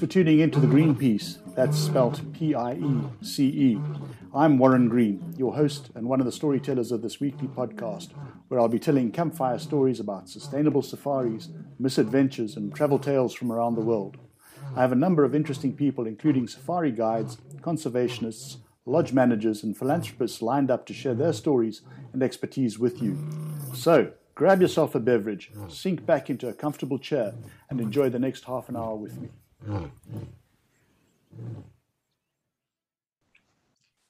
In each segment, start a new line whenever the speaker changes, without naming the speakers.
for tuning in to the Green Piece. That's spelt P I E C E. I'm Warren Green, your host and one of the storytellers of this weekly podcast, where I'll be telling campfire stories about sustainable safaris, misadventures, and travel tales from around the world. I have a number of interesting people, including safari guides, conservationists, lodge managers, and philanthropists lined up to share their stories and expertise with you. So, grab yourself a beverage, sink back into a comfortable chair, and enjoy the next half an hour with me.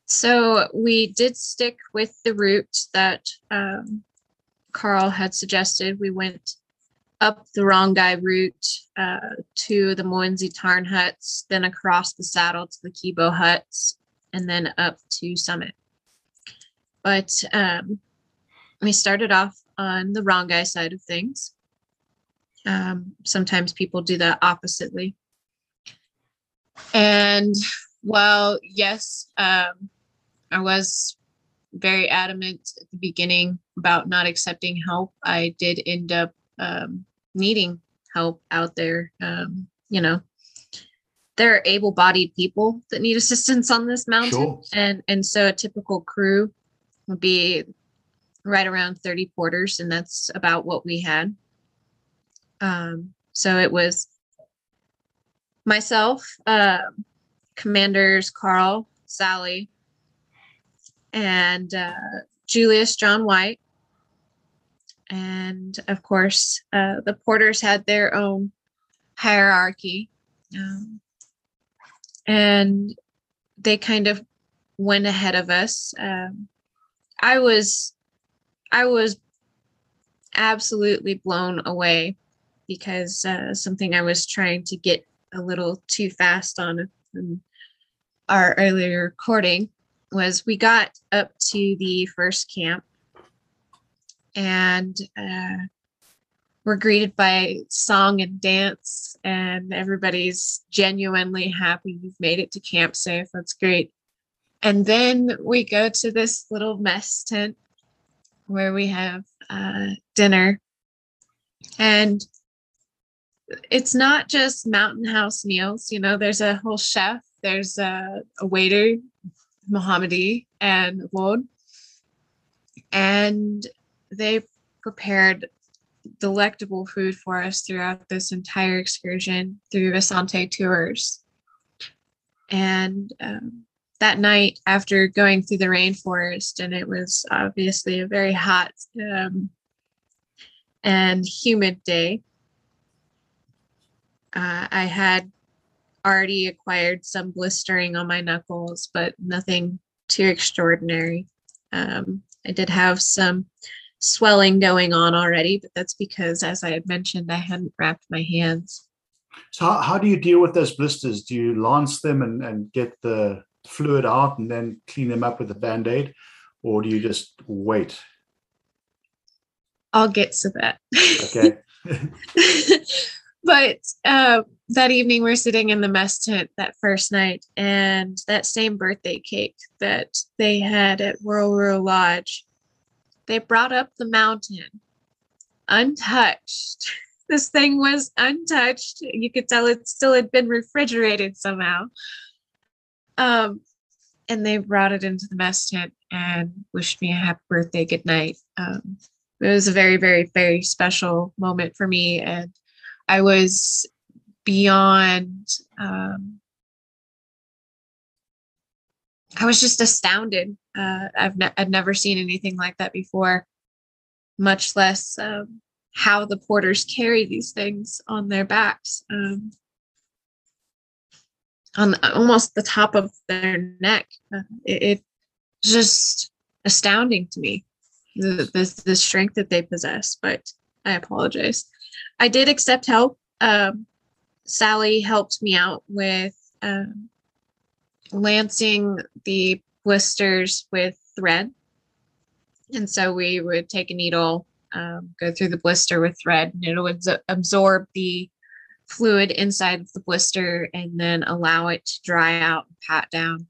So we did stick with the route that um, Carl had suggested. We went up the Rongai route uh, to the Mawenzi Tarn huts, then across the saddle to the Kibo huts, and then up to Summit. But um, we started off on the Rongai side of things. Um, sometimes people do that oppositely. And while, yes, um, I was very adamant at the beginning about not accepting help, I did end up um, needing help out there. Um, you know, there are able-bodied people that need assistance on this mountain,
Sure.
and and so a typical crew would be right around 30 porters, and that's about what we had. Um, so it was myself, uh, commanders Carl, Sally, and uh, Julius John White. And of course, uh, the porters had their own hierarchy. Um, and they kind of went ahead of us. Um, I was, I was absolutely blown away because uh, something I was trying to get a little too fast on our earlier recording was we got up to the first camp and uh, we're greeted by song and dance and everybody's genuinely happy you've made it to camp safe. That's great. And then we go to this little mess tent where we have uh, dinner. And it's not just mountain house meals you know there's a whole chef there's a, a waiter mohammadi and Wod. and they prepared delectable food for us throughout this entire excursion through Asante tours. And um, that night, after going through the rainforest, and it was obviously a very hot um, and humid day, uh, I had already acquired some blistering on my knuckles, but nothing too extraordinary. Um, I did have some swelling going on already, but that's because, as I had mentioned, I hadn't wrapped my hands.
So, how, how do you deal with those blisters? Do you lance them and, and get the fluid out and then clean them up with a band aid? Or do you just wait?
I'll get to that.
Okay.
but uh, that evening, we're sitting in the mess tent that first night, and that same birthday cake that they had at Whirlrow Lodge, they brought up the mountain untouched. This thing was untouched. You could tell it still had been refrigerated somehow. Um, and they brought it into the mess tent and wished me a happy birthday, good night. Um, it was a very, very, very special moment for me. And I was beyond, um, I was just astounded. Uh, I've, ne- I'd never seen anything like that before, much less um, how the porters carry these things on their backs. Um, on almost the top of their neck. Uh, it, it's just astounding to me the, the, the strength that they possess, but I apologize. I did accept help. Um, Sally helped me out with um, lancing the blisters with thread. And so we would take a needle, um, go through the blister with thread, and it would absor- absorb the fluid inside of the blister and then allow it to dry out and pat down.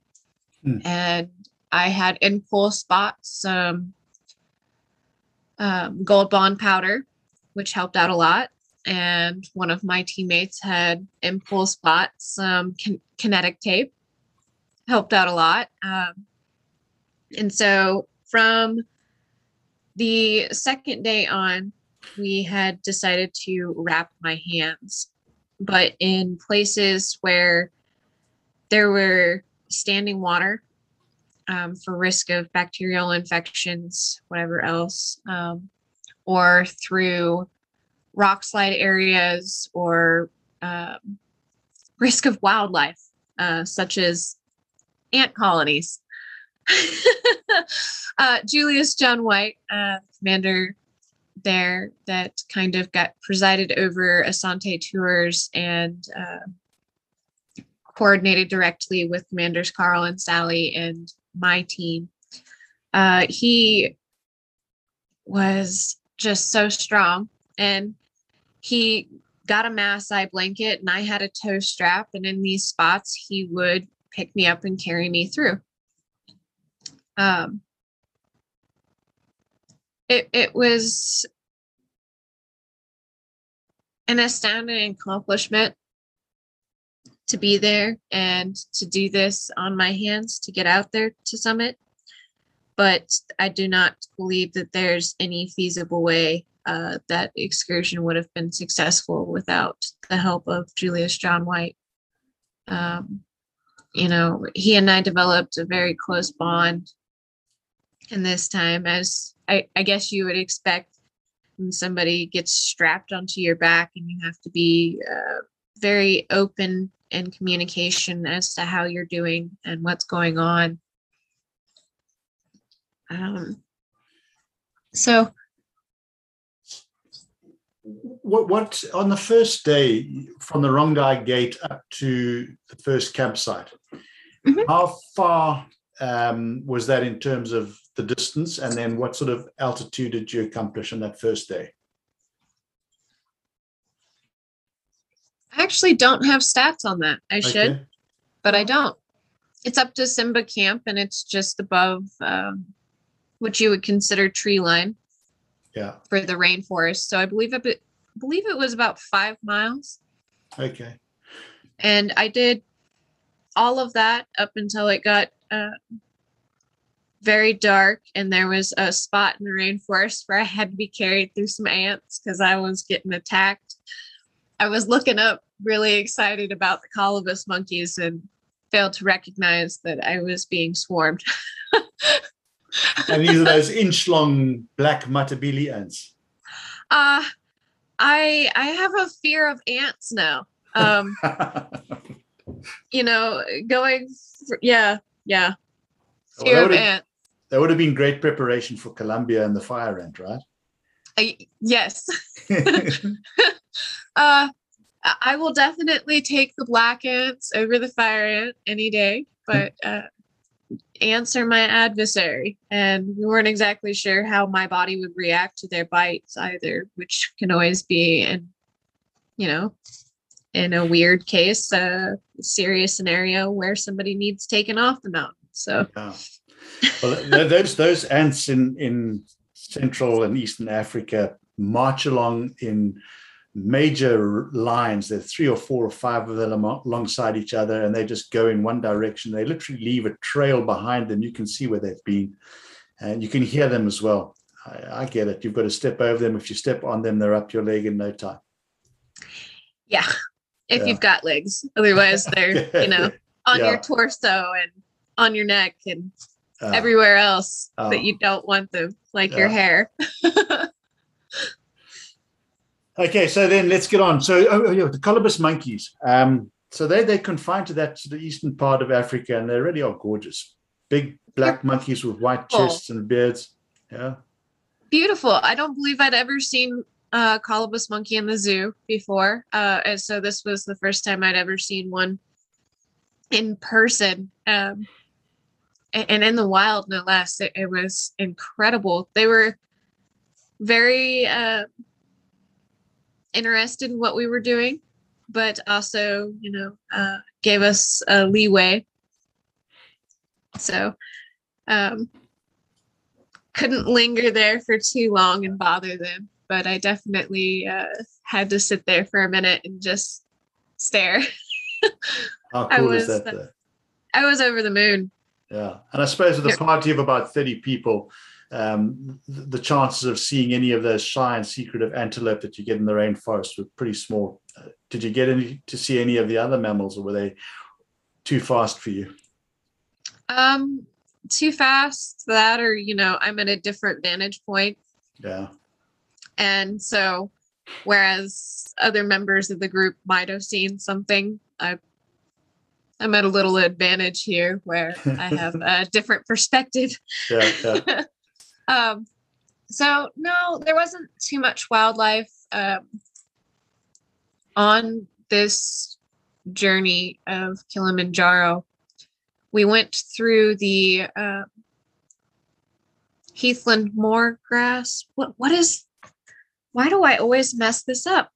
Hmm.
And I had impulse spots, some um, gold bond powder, which helped out a lot. And one of my teammates had impulse spots, some kin- kinetic tape, helped out a lot. Um, and so from the second day on, we had decided to wrap my hands, but in places where there were standing water um, for risk of bacterial infections, whatever else, um, or through rock slide areas or um, risk of wildlife, uh, such as ant colonies. uh, Julius John White, uh, commander there, that kind of got presided over Asante tours and uh, coordinated directly with commanders Carl and Sally and my team. Uh, he was just so strong and he got a Masai blanket and I had a toe strap. And in these spots, he would pick me up and carry me through. Um, it, it was an astounding accomplishment to be there and to do this on my hands to get out there to summit but i do not believe that there's any feasible way uh, that excursion would have been successful without the help of julius john white um, you know he and i developed a very close bond in this time as I, I guess you would expect when somebody gets strapped onto your back and you have to be uh, very open in communication as to how you're doing and what's going on. Um, so,
what, what on the first day from the Rongai Gate up to the first campsite? Mm-hmm. How far um, was that in terms of the distance, and then what sort of altitude did you accomplish on that first day?
I actually don't have stats on that. I okay. should, but I don't. It's up to Simba Camp and it's just above um, what you would consider tree line.
Yeah.
For the rainforest. So I believe it, I believe it was about five miles.
Okay.
And I did all of that up until it got uh, very dark and there was a spot in the rainforest where I had to be carried through some ants because I was getting attacked I was looking up really excited about the colobus monkeys and failed to recognize that I was being swarmed.
and these are those inch long black Matabele ants.
Uh I I have a fear of ants now. Um you know, going for, yeah, yeah. Fear well, of ants.
That would have been great preparation for Columbia and the fire ant, right?
I, yes. uh, I will definitely take the black ants over the fire ant any day, but uh, are my adversary, and we weren't exactly sure how my body would react to their bites either, which can always be, and you know, in a weird case, a serious scenario where somebody needs taken off the mountain. So, yeah.
well, those those ants in in Central and Eastern Africa march along in major lines. There's three or four or five of them alongside each other, and they just go in one direction. They literally leave a trail behind them. You can see where they've been, and you can hear them as well. I, I get it. You've got to step over them. If you step on them, they're up your leg in no time.
Yeah, if yeah. you've got legs. Otherwise, they're you know on yeah. your torso and on your neck and uh, everywhere else uh, that you don't want them, like your hair.
okay, so then let's get on. So, oh, oh, yeah, the colobus monkeys. Um, so they they confined to that to the eastern part of Africa, and they really are gorgeous. Big black monkeys with white chests and beards. Yeah,
beautiful. I don't believe I'd ever seen a colobus monkey in the zoo before, uh, and so this was the first time I'd ever seen one in person. Um, and in the wild no less it, it was incredible they were very uh, interested in what we were doing but also you know uh, gave us a leeway so Um, couldn't linger there for too long and bother them, but I definitely uh, had to sit there for a minute and just stare.
How
I
cool is
was,
that? Though?
I was over the moon.
Yeah, and I suppose with a party of about thirty people, um, the chances of seeing any of those shy and secretive antelope that you get in the rainforest were pretty small. Uh, did you get any to see any of the other mammals, or were they too fast for you?
Um, too fast that, or you know, I'm at a different vantage point,
Yeah,
and so whereas other members of the group might have seen something, I I'm at a little advantage here where I have a different perspective.
yeah, yeah.
Um, so no, there wasn't too much wildlife um, on this journey of Kilimanjaro. We went through the uh, Heathland Moor grass. What what is? Why do I always mess this up?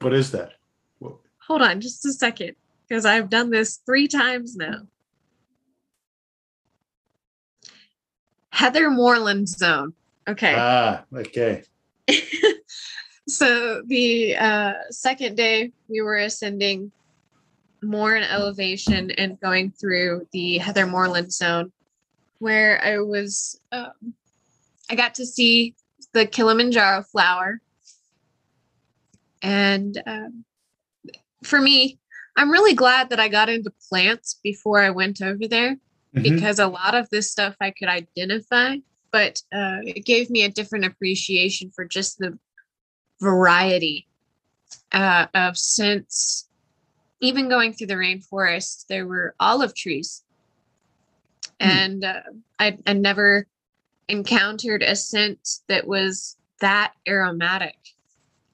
What is that? What-
Hold on, just a second, because I've done this three times now. Heather Moorland Zone. Okay.
Ah, okay.
so the uh, second day we were ascending more in elevation and going through the heather moorland zone where i was um, i got to see the kilimanjaro flower and um, for me i'm really glad that i got into plants before i went over there
Mhm.
because a lot of this stuff I could identify, but uh, it gave me a different appreciation for just the variety uh, of scents. Even going through the rainforest, there were olive trees,
Hmm.
and uh, I, I never encountered a scent that was that aromatic.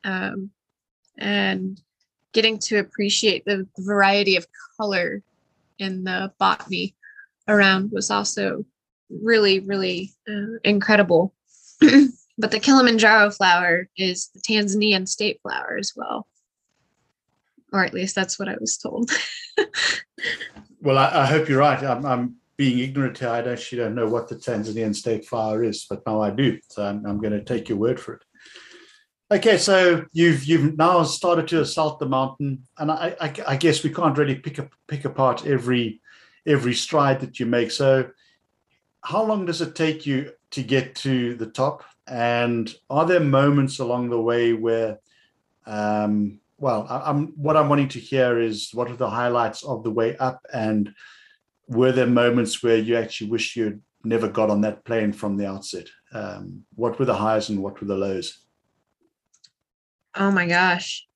Um, and getting to appreciate the variety of color in the botany around was also really, really uh, incredible. but the Kilimanjaro flower is the Tanzanian state flower as well. Or at least that's what I was told.
Well, I, I hope you're right. I'm, I'm being ignorant here. I actually don't know what the Tanzanian state flower is, but now I do. So I'm, I'm going to take your word for it. Okay, so you've you've now started to assault the mountain, and I, I, I guess we can't really pick up pick apart every every stride that you make. So, how long does it take you to get to the top? And are there moments along the way where um, well, I, I'm what I'm wanting to hear is what are the highlights of the way up, and were there moments where you actually wish you'd never got on that plane from the outset? Um, what were the highs and what were the lows?
Oh my gosh.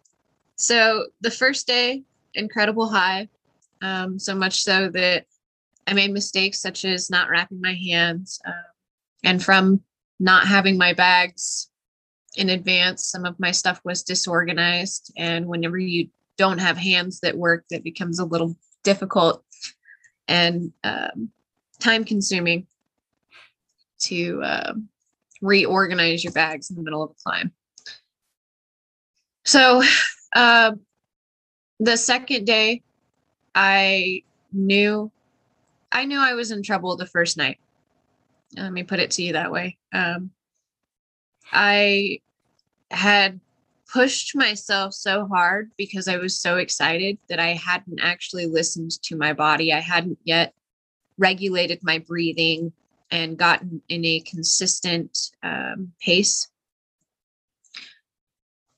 So the first day, incredible high. Um, so much so that I made mistakes such as not wrapping my hands. Uh, and from not having my bags in advance, some of my stuff was disorganized. And whenever you don't have hands that work, that becomes a little difficult and um, time consuming to uh, reorganize your bags in the middle of a climb. So, uh, the second day, I knew, I knew I was in trouble the first night. Let me put it to you that way. Um, I had pushed myself so hard because I was so excited that I hadn't actually listened to my body. I hadn't yet regulated my breathing and gotten in a consistent um, pace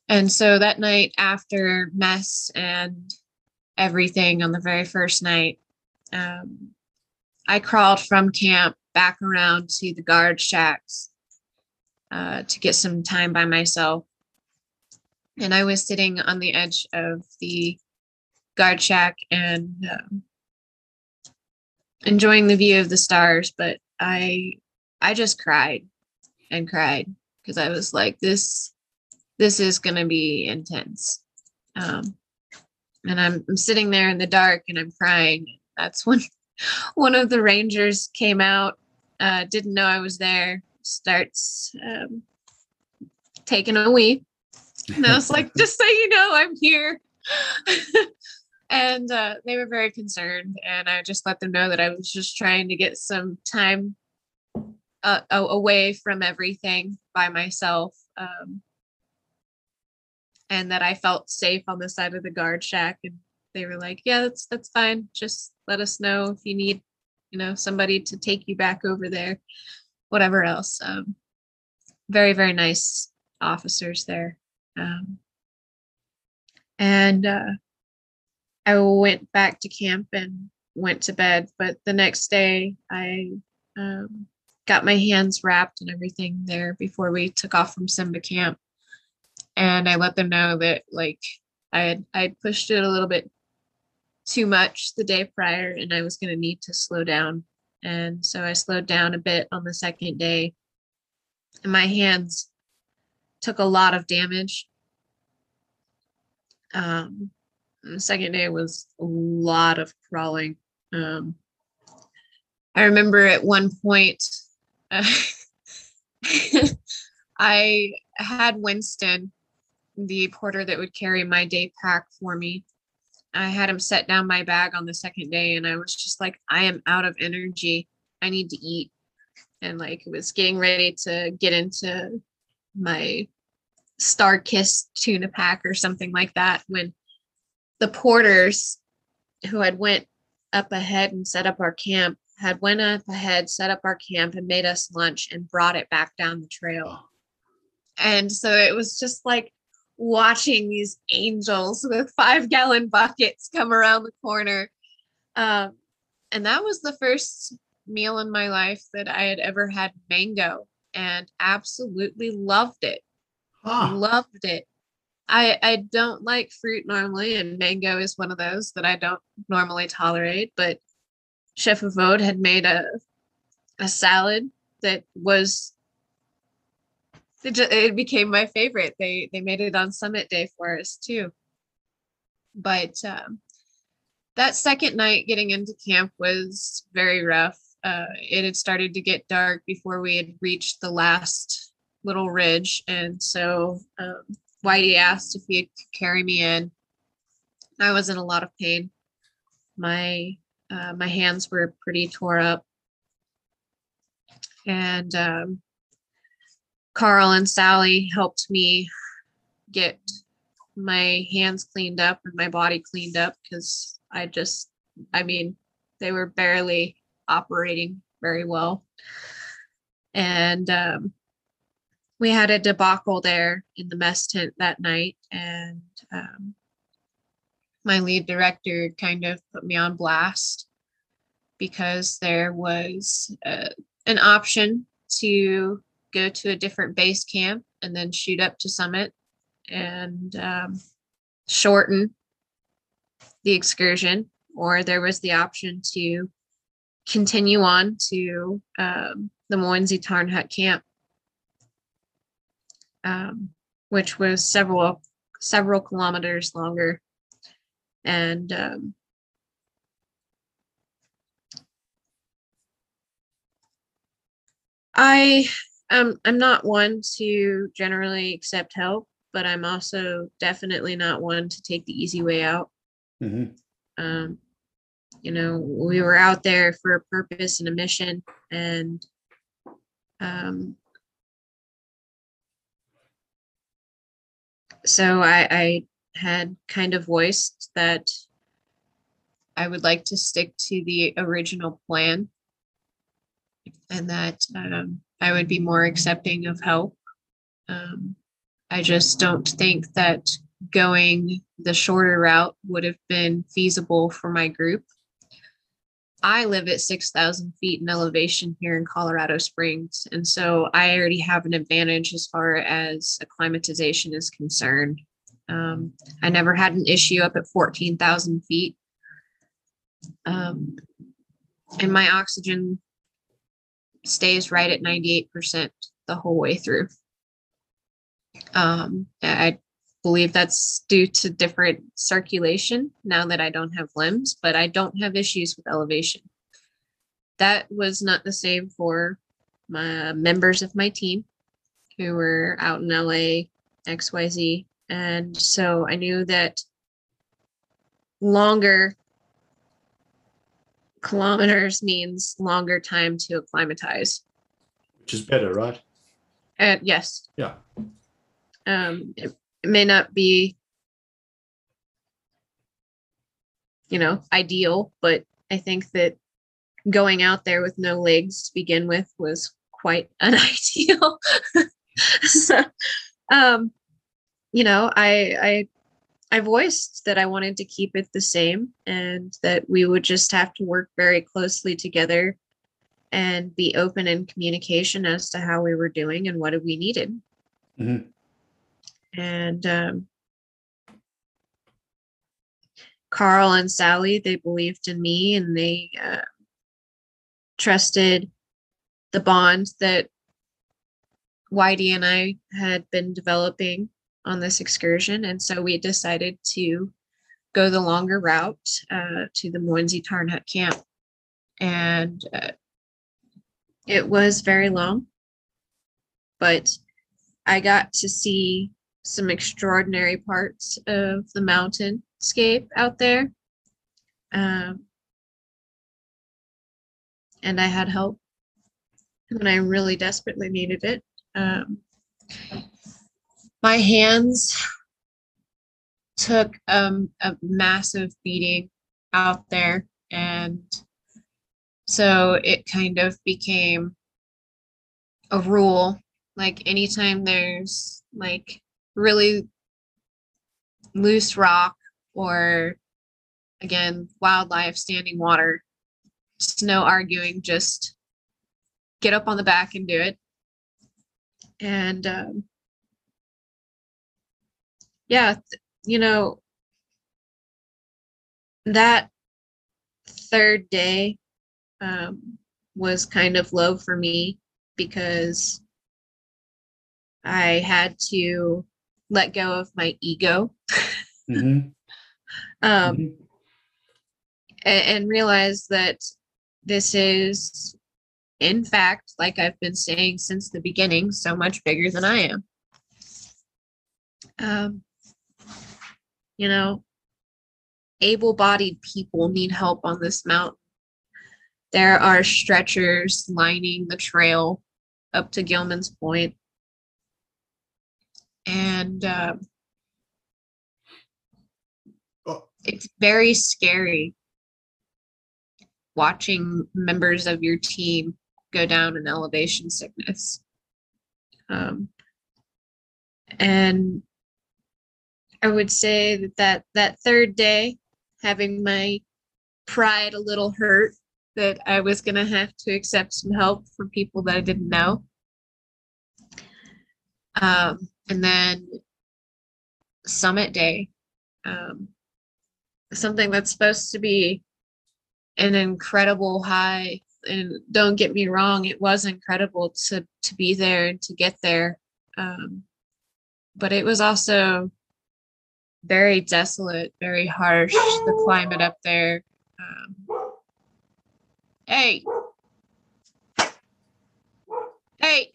and so that night after mess and everything on the very first night, um, I crawled from camp back around to the guard shacks uh, to get some time by myself. And I was sitting on the edge of the guard shack and um, enjoying the view of the stars. But I, I just cried and cried because I was like, this this is going to be intense. Um, and I'm, I'm sitting there in the dark and I'm crying. That's when one of the rangers came out, uh, didn't know I was there, starts um, taking a wee. And I was like, just so you know, I'm here. and uh, they were very concerned. And I just let them know that I was just trying to get some time uh, away from everything by myself. Um, and that I felt safe on the side of the guard shack. And they were like, yeah, that's, that's fine. Just let us know if you need, you know, somebody to take you back over there, whatever else. Um, very, very nice officers there. Um, and uh, I went back to camp and went to bed. But the next day, I um, got my hands wrapped and everything there before we took off from Simba camp. And I let them know that like I had I pushed it a little bit too much the day prior and I was going to need to slow down. And so I slowed down a bit on the second day. And my hands took a lot of damage. Um, the second day was a lot of crawling. Um, I remember at one point, uh, I had Winston, the porter that would carry my day pack for me. I had him set down my bag on the second day, and I was just like, I am out of energy. I need to eat. And like, it was getting ready to get into my StarKist tuna pack or something like that when the porters who had went up ahead and set up our camp had went up ahead set up our camp and made us lunch and brought it back down the trail and so it was just like watching these angels with five gallon buckets come around the corner um, and that was the first meal in my life that i had ever had mango and absolutely loved it huh. loved it I I don't like fruit normally, and mango is one of those that I don't normally tolerate. But Chef Avode had made a a salad that was it, just, it became my favorite. They they made it on Summit Day for us too. But um, that second night getting into camp was very rough. Uh, it had started to get dark before we had reached the last little ridge, and so um, Whitey asked if he could carry me in. I was in a lot of pain. My uh, my hands were pretty tore up, and um, Carl and Sally helped me get my hands cleaned up and my body cleaned up because I just, I mean, they were barely operating very well. And um, we had a debacle there in the mess tent that night and um, my lead director kind of put me on blast because there was uh, an option to go to a different base camp and then shoot up to summit and um, shorten the excursion. Or there was the option to continue on to um, the Mawenzi Tarn Hut camp um, which was several several kilometers longer, and um, I um I'm not one to generally accept help, but I'm also definitely not one to take the easy way out. Mm-hmm. Um, you know, we were out there for a purpose and a mission, and um, so I, I had kind of voiced that I would like to stick to the original plan and that um, I would be more accepting of help. Um, I just don't think that going the shorter route would have been feasible for my group. I live at 6,000 feet in elevation here in Colorado Springs. And so I already have an advantage as far as acclimatization is concerned. Um, I never had an issue up at 14,000 feet. Um, and my oxygen stays right at 98% the whole way through. Um, I believe that's due to different circulation now that I don't have limbs, but I don't have issues with elevation. That was not the same for my members of my team who were out in LA, XYZ. And so I knew that longer kilometers means longer time to acclimatize.
which is better, right?
And yes,
Yeah.
um, it, it may not be, you know, ideal, but I think that going out there with no legs to begin with was quite unideal. so, um, you know, I, I, I voiced that I wanted to keep it the same and that we would just have to work very closely together and be open in communication as to how we were doing and what we needed.
Mhm.
And um, Carl and Sally, they believed in me and they uh, trusted the bond that Whitey and I had been developing on this excursion. And so we decided to go the longer route uh, to the Mawenzi Tarn Hut camp. And uh, it was very long, but I got to see some extraordinary parts of the mountainscape out there. Um, and I had help when I really desperately needed it. Um, my hands took um, a massive beating out there, and so it kind of became a rule. Like anytime there's like really loose rock or again wildlife standing water just no arguing just get up on the back and do it and um, yeah you know that third day um, was kind of low for me because i had to let go of my ego
Mhm.
um,
Mhm.
a- and realize that this is in fact like i've been saying since the beginning so much bigger than i am um, you know able-bodied people need help on this mountain there are stretchers lining the trail up to gilman's point and um,
Oh.
it's very scary watching members of your team go down in elevation sickness. Um, and I would say that, that that third day, having my pride a little hurt, that I was going to have to accept some help from people that I didn't know. Um, and then summit day, um, something that's supposed to be an incredible high and don't get me wrong it was incredible to to be there and to get there um but it was also very desolate very harsh the climate up there. Um, hey. Hey.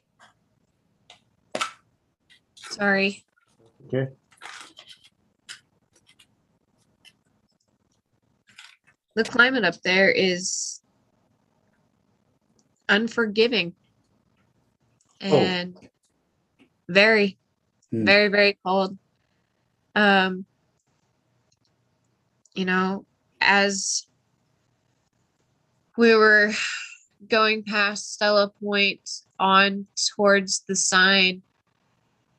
Sorry.
Okay.
the climate up there is unforgiving and very
Hmm.
very very cold um you know as we were going past stella point on towards the sign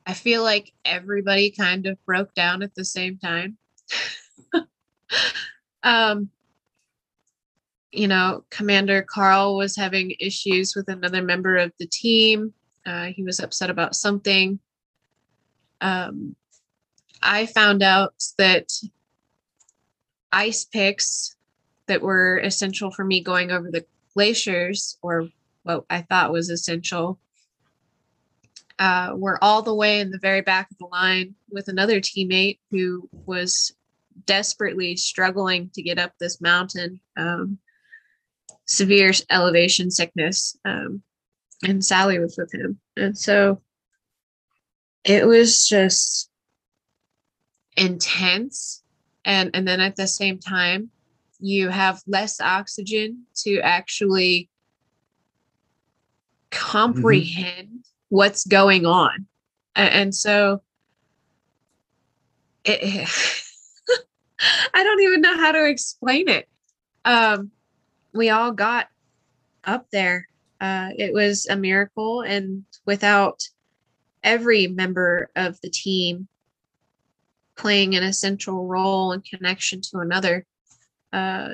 i feel like everybody kind of broke down at the same time um you know, Commander Carl was having issues with another member of the team. Uh, he was upset about something. Um, I found out that ice picks that were essential for me going over the glaciers, or what I thought was essential, uh, were all the way in the very back of the line with another teammate who was desperately struggling to get up this mountain. Um, severe elevation sickness. Um, and Sally was with him. And so it was just intense. And, and then at the same time, you have less oxygen to actually comprehend mm-hmm. what's going on. And so it, I don't even know how to explain it. Um, we all got up there. Uh, it was a miracle, and without every member of the team playing an essential role and connection to another, uh,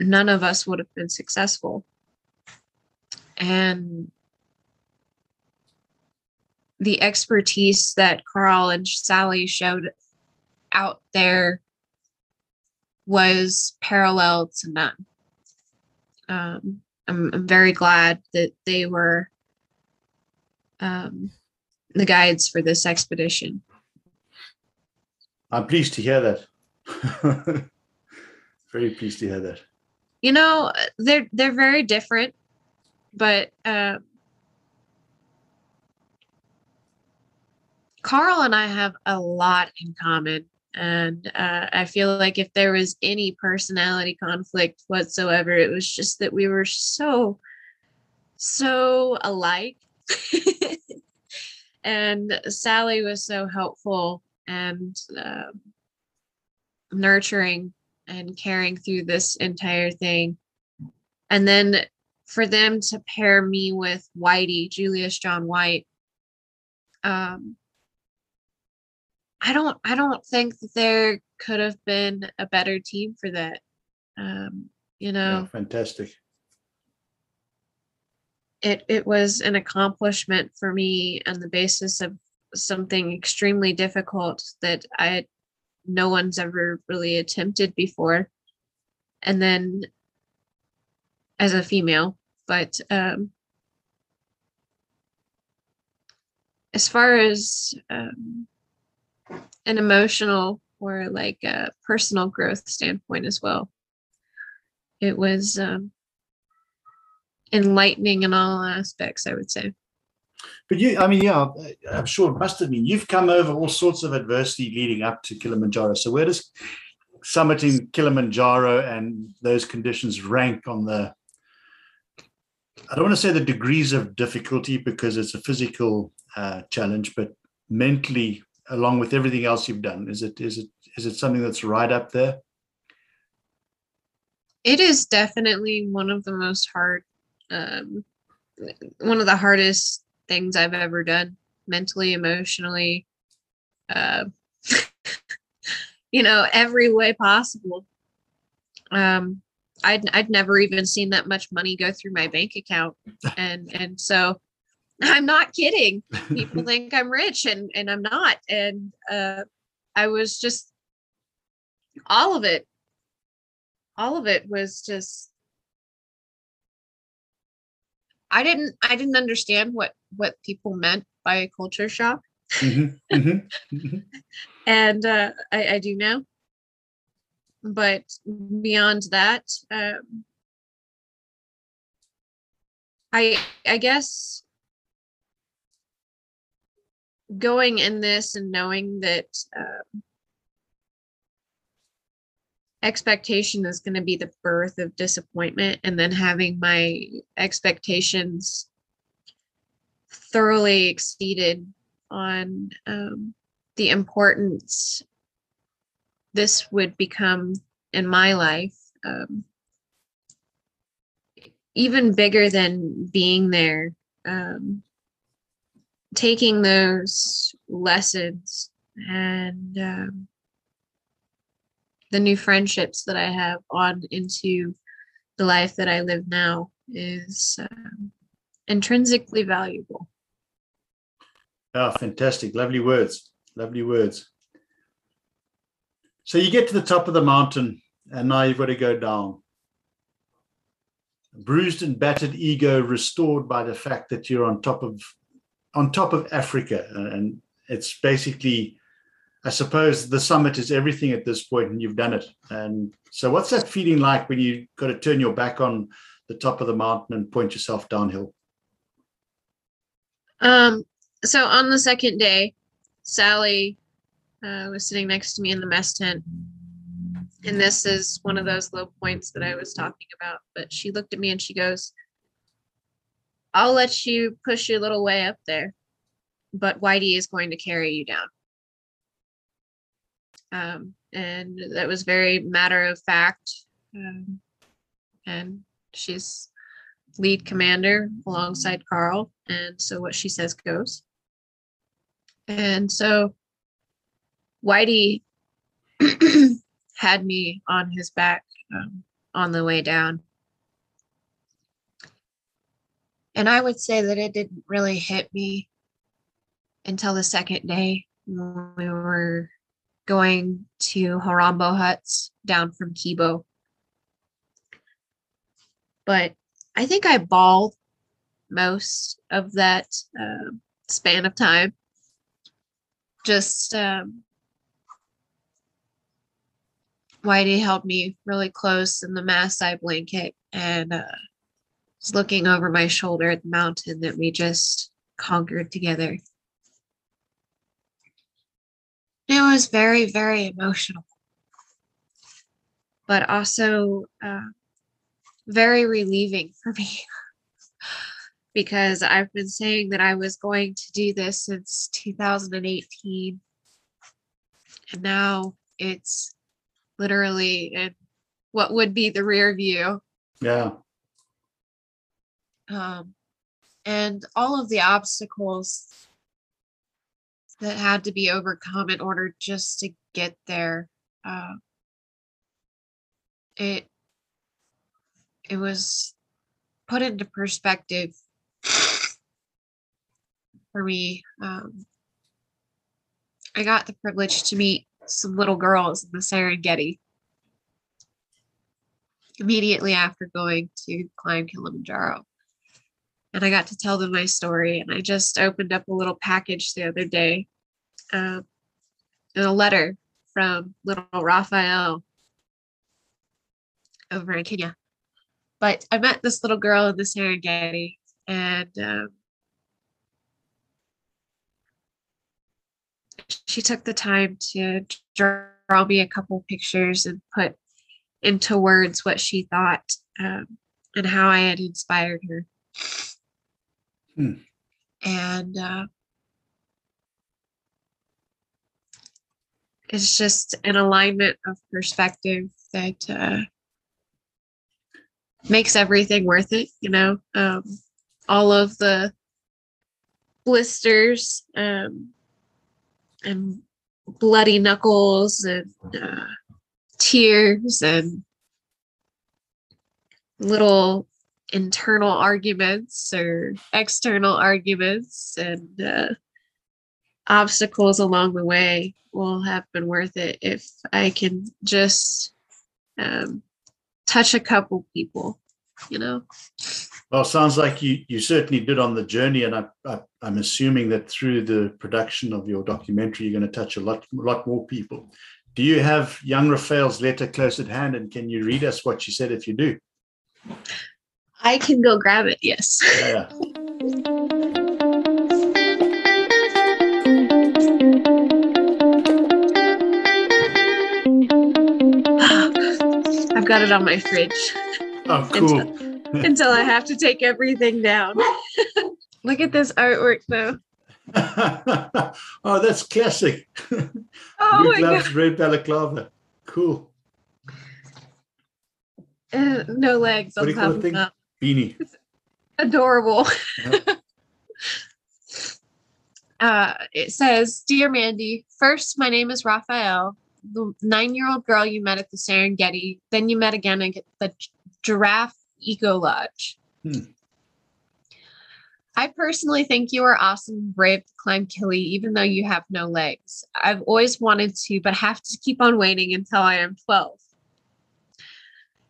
none of us would have been successful. And the expertise that Carl and Sally showed out there was parallel to none. Um, I'm, I'm, very glad that they were um, the guides for this expedition.
I'm pleased to hear that. very pleased to hear that.
You know, they're they're very different, but uh, Carl and I have a lot in common. And uh, I feel like if there was any personality conflict whatsoever, it was just that we were so, so alike. and Sally was so helpful and uh, nurturing and caring through this entire thing. And then for them to pair me with Whitey, Julius John White, um, I don't I don't think that there could have been a better team for that. Um, you know,
yeah, fantastic.
It it was an accomplishment for me on the basis of something extremely difficult that I no one's ever really attempted before. And then as a female, but um as far as um an emotional or like a personal growth standpoint as well. It was um, enlightening in all aspects, I would say.
But you, I mean, yeah, I'm sure it must have been. You've come over all sorts of adversity leading up to Kilimanjaro. So where does summiting Kilimanjaro and those conditions rank on the? I don't want to say the degrees of difficulty because it's a physical uh, challenge, but mentally along with everything else you've done? Is it is it is it something that's right up there?
It is definitely one of the most hard, um, one of the hardest things I've ever done, mentally, emotionally, uh, you know, every way possible. Um, I'd I'd never even seen that much money go through my bank account, and and so I'm not kidding. People think I'm rich and and I'm not. And uh I was just all of it. All of it was just I didn't I didn't understand what what people meant by a culture shock. Mm-hmm, mm-hmm, mm-hmm. and uh I, I do now. But beyond that, um I I guess going in this and knowing that um, expectation is going to be the birth of disappointment and then having my expectations thoroughly exceeded on um, the importance this would become in my life um, even bigger than being there um, taking those lessons and um, the new friendships that I have on into the life that I live now is um, intrinsically valuable.
Oh, fantastic. Lovely words. Lovely words. So you get to the top of the mountain and now you've got to go down. Bruised and battered ego restored by the fact that you're on top of on top of Africa, and it's basically, I suppose, the summit is everything at this point, and you've done it. And so, what's that feeling like when you've got to turn your back on the top of the mountain and point yourself downhill?
Um. So on the second day, Sally uh, was sitting next to me in the mess tent. And this is one of those low points that I was talking about. But she looked at me and she goes, I'll let you push your little way up there, but Whitey is going to carry you down. Um, and that was very matter of fact. Um, and she's lead commander alongside Carl. And so what she says goes. And so Whitey had me on his back um, on the way down. And I would say that it didn't really hit me until the second day when we were going to Horombo huts down from Kibo. But I think I bawled most of that uh, span of time. Just um, Whitey held me really close in the Maasai blanket and uh, was looking over my shoulder at the mountain that we just conquered together. It was very, very emotional, but also uh, very relieving for me because I've been saying that I was going to do this since 2018. And now it's literally in what would be the rear view.
Yeah.
Um, and all of the obstacles that had to be overcome in order just to get there. Uh, it it was put into perspective for me. Um, I got the privilege to meet some little girls in the Serengeti immediately after going to climb Kilimanjaro and I got to tell them my story. And I just opened up a little package the other day, and a letter from little Raphael over in Kenya. But I met this little girl in the Serengeti, and um, she took the time to draw me a couple pictures and put into words what she thought um, and how I had inspired her.
Hmm.
And uh, it's just an alignment of perspective that uh, makes everything worth it, you know. Um, all of the blisters um, and bloody knuckles and uh, tears and little internal arguments or external arguments and uh, obstacles along the way will have been worth it if I can just um, touch a couple people, you know.
Well, sounds like you you certainly did on the journey, and I, I I'm assuming that through the production of your documentary, you're going to touch a lot lot more people. Do you have young Raphael's letter close at hand, and can you read us what she said if you do?
I can go grab it. Yes.
Yeah.
I've got it on my fridge
Oh, cool.
until I have to take everything down. Look at this artwork though.
oh, that's classic.
Oh
Blue
my
gloves, red balaclava. Cool.
Uh, no legs
What do you call thing? Beanie.
Adorable.
Yeah.
uh, it says, Dear Mandy, first, my name is Raphael, the nine year old girl you met at the Serengeti. Then you met again at the Giraffe Eco Lodge.
Hmm.
I personally think you are awesome and brave to climb Kili, even though you have no legs. I've always wanted to, but have to keep on waiting until I am 12.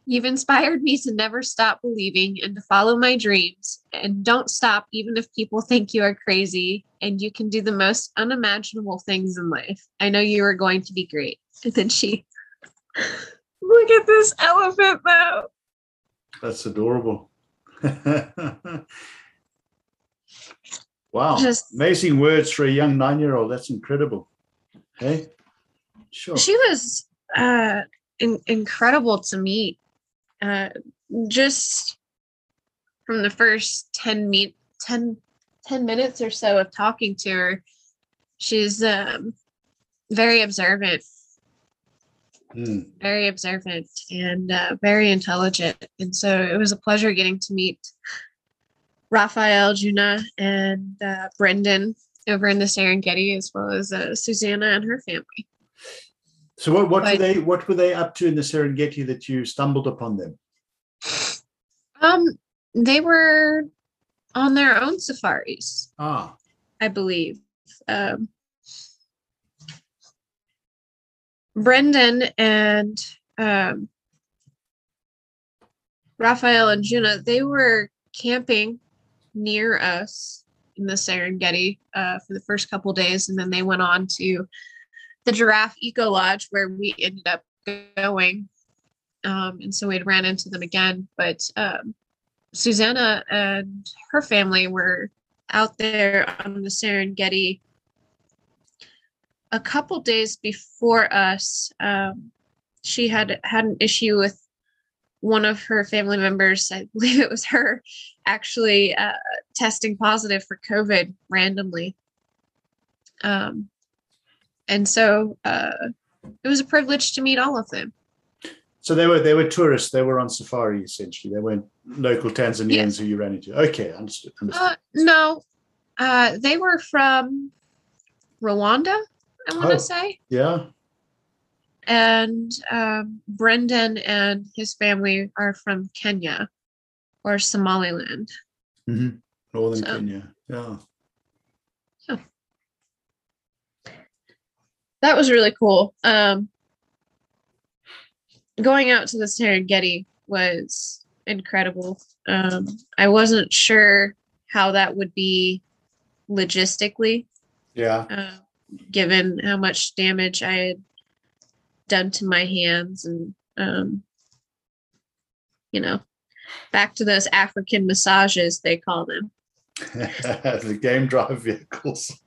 You've inspired me to never stop believing and to follow my dreams. And don't stop, even if people think you are crazy and you can do the most unimaginable things in life. I know you are going to be great. And then she, look at this elephant, though.
That's adorable. wow.
Just-
Amazing words for a young nine year old. That's incredible. Hey? Sure.
She was uh, in- incredible to meet. Uh, just from the first 10 meet 10, 10 minutes or so of talking to her, she's um, very observant,
Mm.
very observant, and uh, very intelligent. And so it was a pleasure getting to meet Raphael, Juna, and uh, Brendan over in the Serengeti, as well as uh, Susanna and her family.
So what, what were they what were they up to in the Serengeti that you stumbled upon them?
Um, they were on their own safaris.
Ah,
I believe. Um, Brendan and um, Raphael and Juna, they were camping near us in the Serengeti uh, for the first couple days, and then they went on to the Giraffe Eco Lodge where we ended up going. Um, and so we had ran into them again, but um, Susanna and her family were out there on the Serengeti a couple days before us. Um, she had had an issue with one of her family members. I believe it was her actually uh, testing positive for COVID randomly. Um, and so uh, it was a privilege to meet all of them.
so they were they were tourists. They were on safari essentially. They weren't local Tanzanians who you ran into. Okay, understood. understood.
Uh, no, uh, they were from Rwanda, I want to
Oh.
say.
yeah.
and um, Brendan and his family are from Kenya or Somaliland.
Mhm. Northern
So-
Kenya. Yeah.
That was really cool. Um, going out to the Serengeti was incredible. Um, I wasn't sure how that would be logistically,
Yeah.
uh, given how much damage I had done to my hands and um, you know back to those african massages they call them
the game drive vehicles.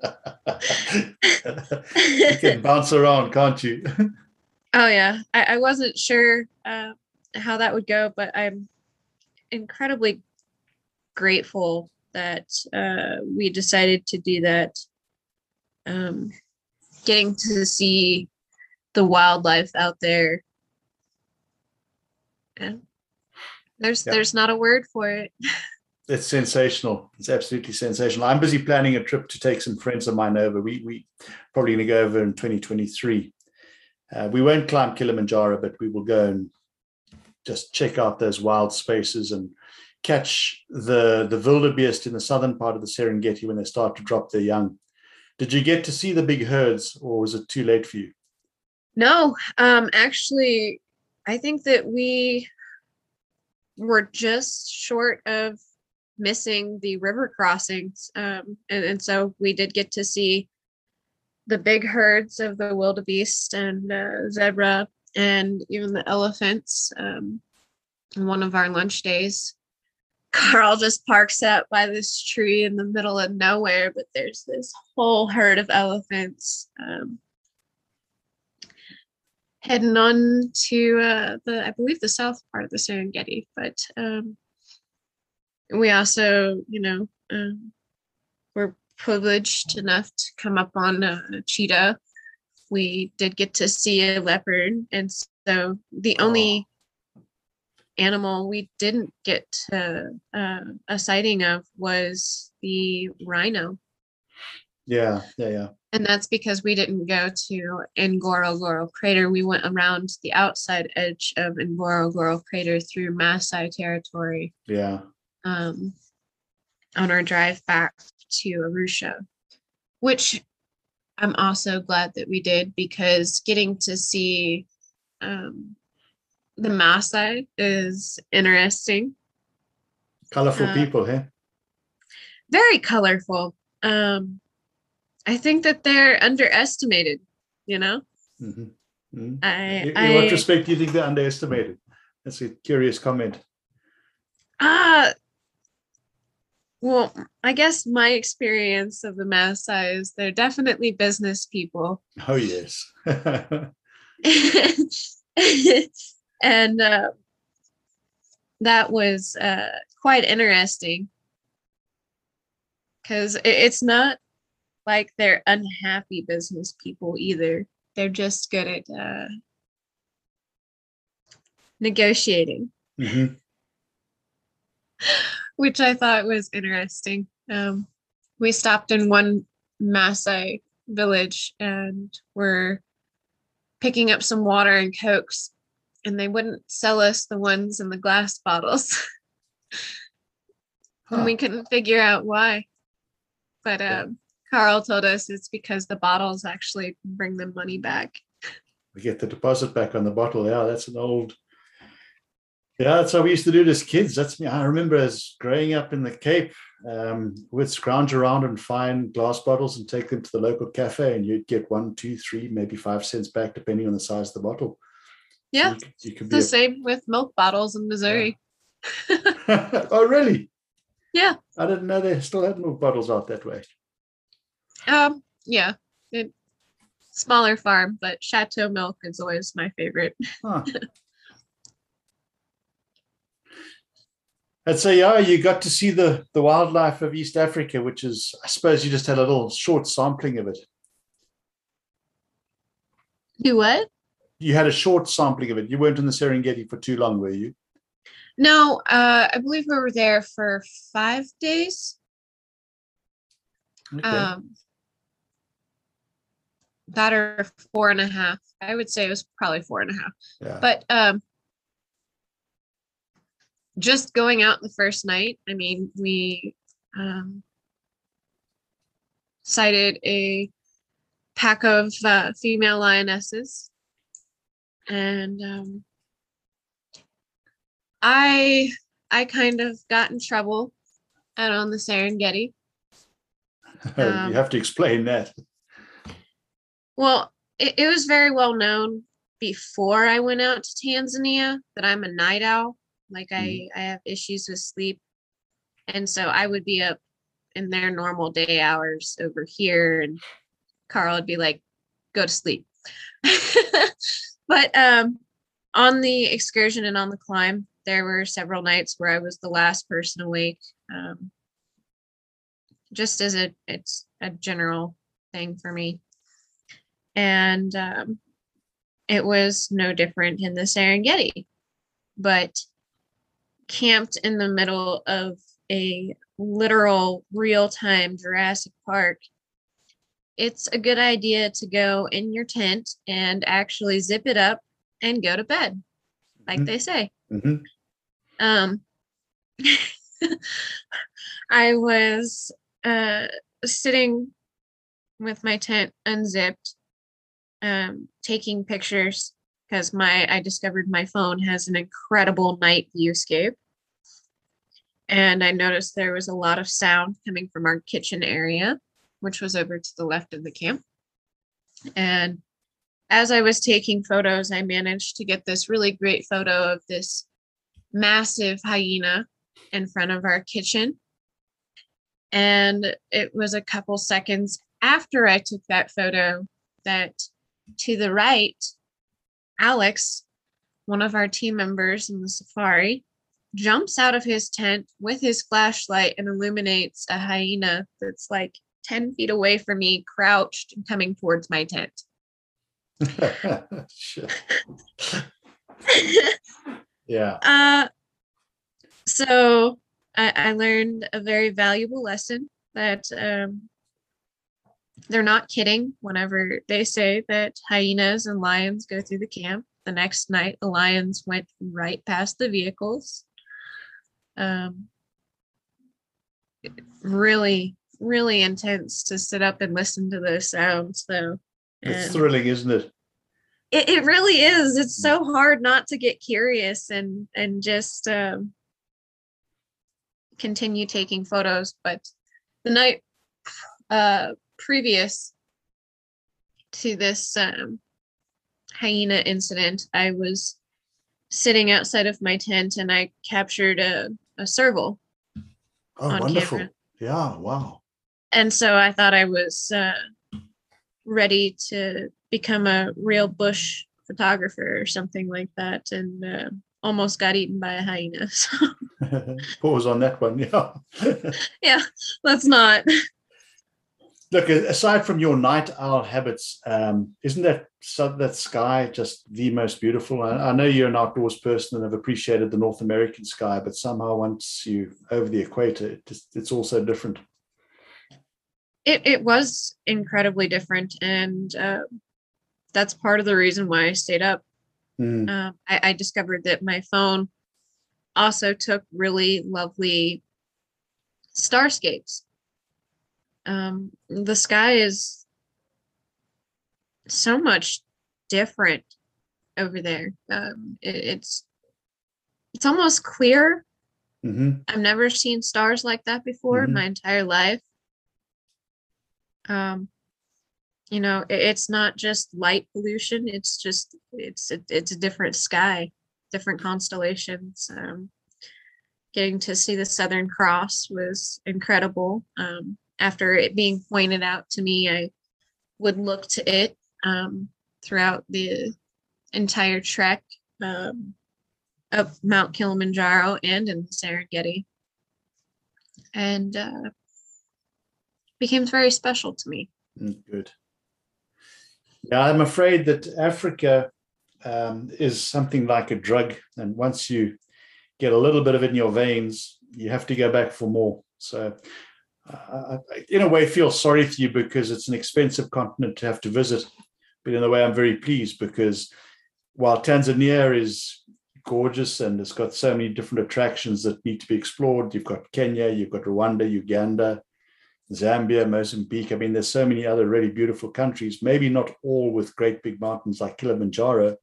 you can bounce around, can't you?
oh yeah i, I wasn't sure uh, how that would go but i'm incredibly grateful that uh, we decided to do that um, getting to see the wildlife out there yeah. there's
Yeah.
there's not a word for it
It's sensational. It's absolutely sensational. I'm busy planning a trip to take some friends of mine over. We we probably going to go over in 2023. Uh, we won't climb Kilimanjaro, but we will go and just check out those wild spaces and catch the the wildebeest in the southern part of the Serengeti when they start to drop their young. Did you get to see the big herds, or was it too late for you?
No, um, actually, I think that we were just short of missing the river crossings, um, and, and so we did get to see the big herds of the wildebeest and uh, zebra, and even the elephants. Um, on one of our lunch days, Carl just parks up by this tree in the middle of nowhere, but there's this whole herd of elephants. Um, heading on to uh, the I believe the south part of the Serengeti, but um, we also, you know, um, were privileged enough to come up on a cheetah. We did get to see a leopard, and so the only animal we didn't get to, uh, a sighting of was the rhino.
Yeah, yeah, yeah.
And that's because we didn't go to Ngorongoro Crater. We went around the outside edge of Ngorongoro Crater through Maasai territory
Yeah.
Um, on our drive back to Arusha, which I'm also glad that we did because getting to see um, the Maasai is interesting,
Colorful
Uh,
people, hey?
very colorful. Um, I think that they're underestimated, you know?
Mhm. Mhm.
I,
In, in
I
what respect do you think they're underestimated? That's a curious comment.
Ah, well, I guess my experience of the Maasai is they're definitely business people,
Oh, yes.
and uh, that was uh, quite interesting because it's not like they're unhappy business people either. They're just good at uh, negotiating,
hmm
which I thought was interesting. Um, we stopped in one Maasai village and were picking up some water and cokes, and they wouldn't sell us the ones in the glass bottles. and we couldn't figure out why. But um, Carl told us it's because the bottles actually bring them money back.
We get the deposit back on the bottle. Yeah, that's an old. Yeah, that's how we used to do it as kids. That's me. I remember as growing up in the Cape, um, we'd scrounge around and find glass bottles and take them to the local cafe, and you'd get one, two, three, maybe five cents back, depending on the size of the bottle. So
Yeah,
you, you be.
the same with milk bottles in Missouri.
A... oh, really?
Yeah.
I didn't know they still had milk bottles out that way.
Um, yeah, it smaller farm, but Shatto milk is always my favorite.
Huh. And so, yeah, you got to see the, the wildlife of East Africa, which is, I suppose, you just had a little short sampling of it.
Do what?
You had a short sampling of it. You weren't in the Serengeti for too long, were you?
No, uh, I believe we were there for five days.
Okay.
Um, that or four and a half. I would say it was probably four and a half.
yeah.
But um, just going out the first night, I mean, we um, sighted a pack of uh, female lionesses, and um, I I kind of got in trouble out on the Serengeti.
you
um,
have to explain that.
Well, it, it was very well known before I went out to Tanzania that I'm a night owl. Like I, I have issues with sleep. And so I would be up in their normal day hours over here and Carl would be like, go to sleep. but um on the excursion and on the climb, there were several nights where I was the last person awake. Um just as a it's a general thing for me and um, it was no different in the Serengeti, but camped in the middle of a literal real time Jurassic Park. It's a good idea to go in your tent and actually zip it up and go to bed, like
Mhm.
they say.
Mhm.
Um, I was uh, sitting with my tent unzipped, um, taking pictures because my I discovered my phone has an incredible night viewscape. And I noticed there was a lot of sound coming from our kitchen area, which was over to the left of the camp. And as I was taking photos, I managed to get this really great photo of this massive hyena in front of our kitchen. And it was a couple seconds after I took that photo that to the right, Alex, one of our team members in the safari, jumps out of his tent with his flashlight and illuminates a hyena that's like 10 feet away from me, crouched and coming towards my tent.
Yeah.
Uh, so I, I learned a very valuable lesson that um, they're not kidding whenever they say that hyenas and lions go through the camp. The next night, the lions went right past the vehicles. Um, really, really intense to sit up and listen to those sounds, though.
It's
And-
thrilling, isn't it?
it, it really is it's so hard not to get curious and and just um, continue taking photos but the night uh previous to this um hyena incident i was sitting outside of my tent and i captured a, a serval
Oh,
On
wonderful.
camera.
Yeah. Wow.
and so i thought i was uh ready to become a real bush photographer or something like that and uh, almost got eaten by a hyena. So
Pause on that one. Yeah.
yeah, let's not.
Look, aside from your night owl habits, um, isn't that that sky just the most beautiful? I, I know you're an outdoors person and have appreciated the North American sky, but somehow once you over the equator, it just, it's also different.
It it was incredibly different, and uh, that's part of the reason why I stayed up.
Mm,
Um, I, I discovered that my phone also took really lovely starscapes. Um, the sky is so much different over there. Um, it, it's it's almost clear.
mhm.
I've never seen stars like that before in
Mhm.
my entire life. Um, you know, it, it's not just light pollution. It's just it's a, it's a different sky, different constellations. Um, getting to see the Southern Cross was incredible. Um, after it being pointed out to me, I would look to it um, throughout the entire trek um, up Mount Kilimanjaro and in the Serengeti, and uh, became very special to me.
Mm, Good. Yeah, I'm afraid that Africa um, is something like a drug, and once you get a little bit of it in your veins, you have to go back for more. So, in a way, feel sorry for you because it's an expensive continent to have to visit. But in a way, I'm very pleased because while Tanzania is gorgeous and it's got so many different attractions that need to be explored, you've got Kenya, you've got Rwanda, Uganda, Zambia, Mozambique. I mean, there's so many other really beautiful countries, maybe not all with great big mountains like Kilimanjaro,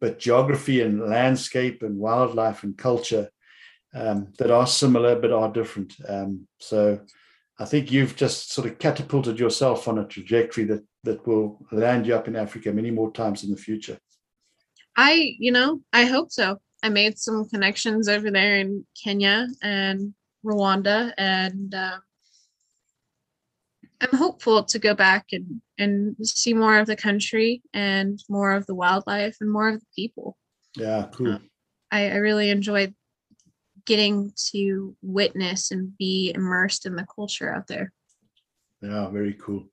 but geography and landscape and wildlife and culture um, that are similar but are different. Um, so I think you've just sort of catapulted yourself on a trajectory that that will land you up in Africa many more times in the future.
I, you know, I hope so. I made some connections over there in Kenya and Rwanda, and uh, I'm hopeful to go back and and see more of the country and more of the wildlife and more of the people.
Yeah, cool.
I, I really enjoyed getting to witness and be immersed in the culture out there.
Yeah, very cool.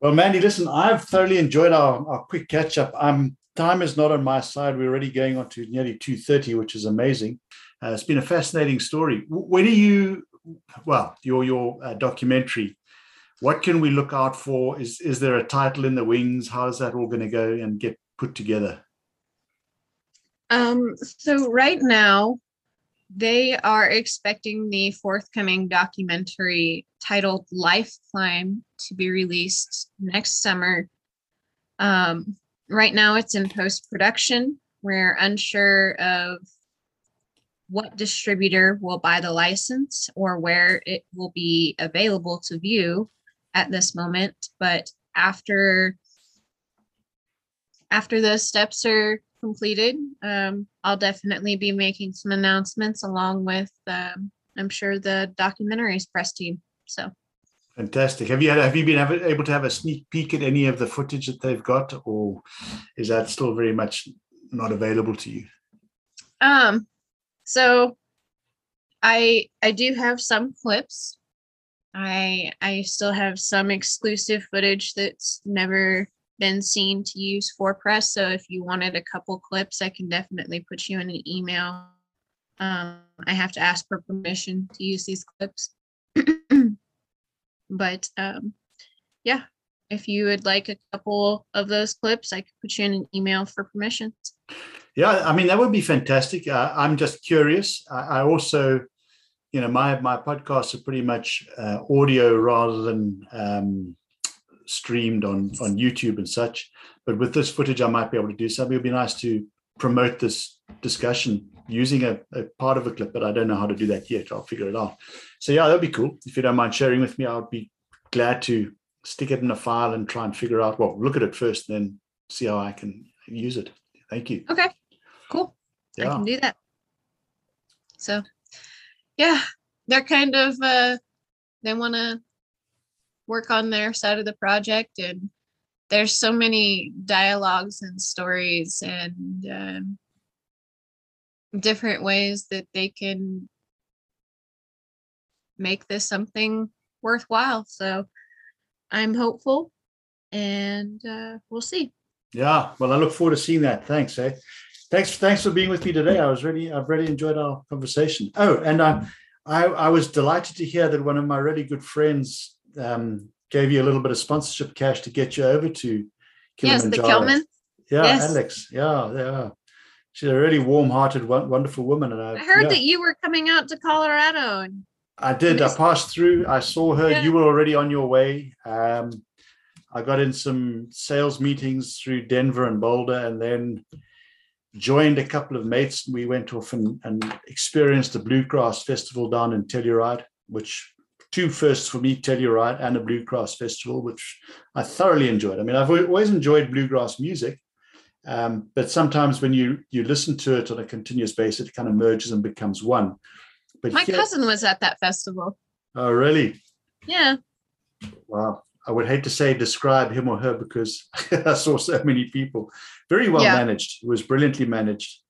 Well, Mandy, listen, I've thoroughly enjoyed our, our quick catch up. Um, time is not on my side. We're already going on to nearly 2.30, which is amazing. Uh, it's been a fascinating story. When are you, well, your, your uh, documentary, what can we look out for? Is, is there a title in the wings? How is that all going to go and get put together?
Um, so right now, they are expecting the forthcoming documentary titled Life Climb to be released next summer. Um, right now, it's in post production. We're unsure of what distributor will buy the license or where it will be available to view at this moment. But after after those steps are completed, um, I'll definitely be making some announcements along with, um, I'm sure the documentaries press team. So
Fantastic. Have you had, have you been able able to have a sneak peek at any of the footage that they've got, or is that still very much not available to you?
Um, so I I do have some clips. I I still have some exclusive footage that's never been seen to use for press. So if you wanted a couple clips, I can definitely put you in an email. Um, I have to ask for permission to use these clips. but um, yeah, if you would like a couple of those clips, I could put you in an email for permission.
Yeah, I mean that would be fantastic. Uh, I'm just curious. I, I also, you know, my my podcasts are pretty much uh, audio rather than um, streamed on on YouTube and such. But with this footage, I might be able to do something. It would be nice to promote this discussion using a, a part of a clip, but I don't know how to do that yet. I'll figure it out. So yeah, that'd be cool. If you don't mind sharing with me, I would be glad to stick it in a file and try and figure out. Well, look at it first, then see how I can use it. Thank you.
Okay, cool.
Yeah.
I can do that. So, yeah, they're kind of uh they want to work on their side of the project and there's so many dialogues and stories and um, different ways that they can make this something worthwhile. So I'm hopeful and uh, we'll see.
Yeah, well, I look forward to seeing that. Thanks, eh? Thanks, thanks for being with me today. I was really, I've really enjoyed our conversation. Oh, and I, I, I was delighted to hear that one of my really good friends um, gave you a little bit of sponsorship cash to get you over to
Yes, the Kelman.
Yeah,
Yes.
Alex. Yeah, yeah. She's a really warm-hearted, wonderful woman, and I,
I heard
yeah.
that you were coming out to Colorado and
I did. I passed through. I saw her.
Yeah.
You were already on your way. Um, I got in some sales meetings through Denver and Boulder, and then joined a couple of mates. We went off and, and experienced the Bluegrass Festival down in Telluride, which two firsts for me, Telluride and a Bluegrass Festival, which I thoroughly enjoyed. I mean, I've always enjoyed bluegrass music, um, but sometimes when you you listen to it on a continuous basis, it kind of merges and becomes one. But
my
here-
cousin was at that festival.
oh, really?
Yeah.
Wow. I would hate to say describe him or her because I saw so many people. Very well
Yeah.
managed. It was brilliantly managed.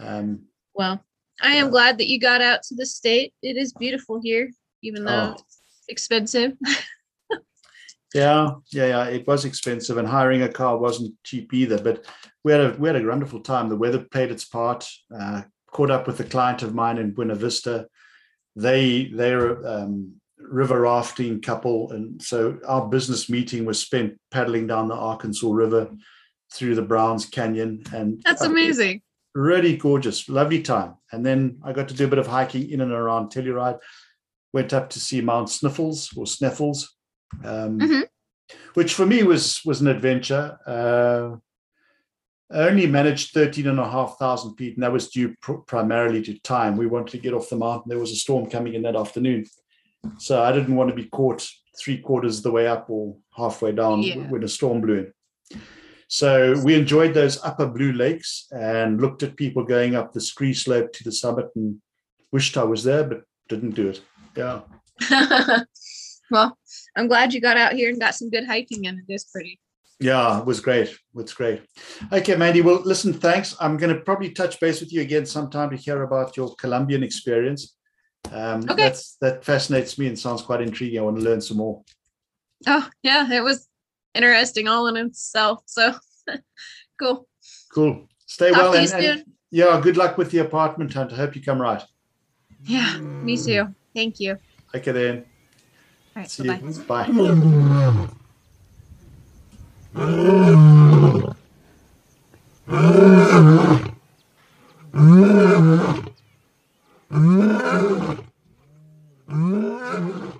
Um,
Well, I am glad that you got out to the state. It is beautiful here, even though
Oh.
it's expensive.
yeah, yeah, yeah. It was expensive, and hiring a car wasn't cheap either. But we had a we had a wonderful time. The weather played its part. Uh, caught up with a client of mine in Buena Vista. They they're um, river rafting couple, and so our business meeting was spent paddling down the Arkansas River through the Browns Canyon, and
That's
uh,
amazing.
Really gorgeous, lovely time. And then I got to do a bit of hiking in and around Telluride. Went up to see Mount Sneffels or Sniffles, um,
Mhm.
which for me was was an adventure. Uh, I only managed 13 and a half thousand feet, and that was due pr- primarily to time. We wanted to get off the mountain. There was a storm coming in that afternoon. So I didn't want to be caught three quarters of the way up or halfway down
Yeah.
when a storm blew in. So we enjoyed those upper blue lakes and looked at people going up the scree slope to the summit and wished I was there, but didn't do it. Yeah.
well, I'm glad you got out here and got some good hiking in. It is pretty.
Yeah, it was great. It was great. Okay, Mandy. Well, listen, thanks. I'm going to probably touch base with you again sometime to hear about your Colombian experience. Um,
Okay.
That's, that fascinates me and sounds quite intriguing. I want to learn some more.
Oh, yeah, it was interesting all in itself. So cool.
Cool. Stay
Talk
well.
to
And,
you
and
soon.
yeah, good luck with the apartment hunt. I hope you come right.
Yeah, me too. Thank you.
Okay, then.
All right.
See
Bye.
you. Bye.
Mm-hmm.